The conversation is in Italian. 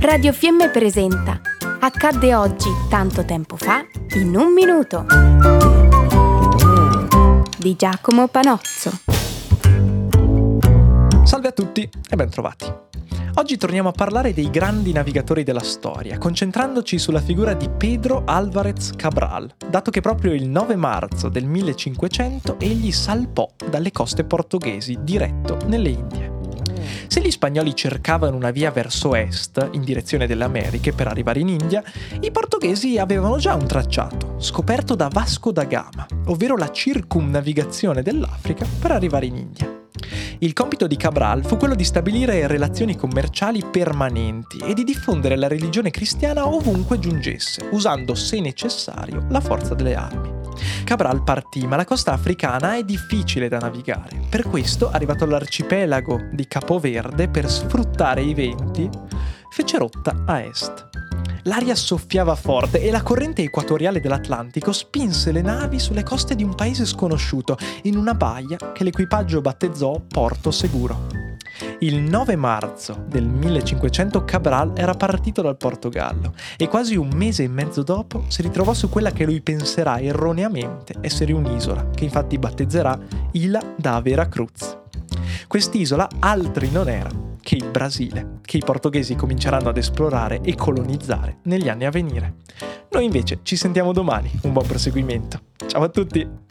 Radio Fiemme presenta Accadde oggi, tanto tempo fa, in un minuto. Di Giacomo Panozzo. Salve a tutti e bentrovati. Oggi torniamo a parlare dei grandi navigatori della storia, concentrandoci sulla figura di Pedro Álvarez Cabral, dato che proprio il 9 marzo del 1500 egli salpò dalle coste portoghesi diretto nelle Indie. Se gli spagnoli cercavano una via verso est, in direzione delle Americhe, per arrivare in India, i portoghesi avevano già un tracciato, scoperto da Vasco da Gama, ovvero la circumnavigazione dell'Africa per arrivare in India. Il compito di Cabral fu quello di stabilire relazioni commerciali permanenti e di diffondere la religione cristiana ovunque giungesse, usando, se necessario, la forza delle armi. Cabral partì, ma la costa africana è difficile da navigare. Per questo, arrivato all'arcipelago di Capoverde per sfruttare i venti, fece rotta a est. L'aria soffiava forte e la corrente equatoriale dell'Atlantico spinse le navi sulle coste di un paese sconosciuto, in una baia che l'equipaggio battezzò Porto Seguro. Il 9 marzo del 1500 Cabral era partito dal Portogallo e quasi un mese e mezzo dopo si ritrovò su quella che lui penserà erroneamente essere un'isola, che infatti battezzerà Ila da Vera Cruz. Quest'isola altri non era che il Brasile, che i portoghesi cominceranno ad esplorare e colonizzare negli anni a venire. Noi invece ci sentiamo domani, un buon proseguimento. Ciao a tutti!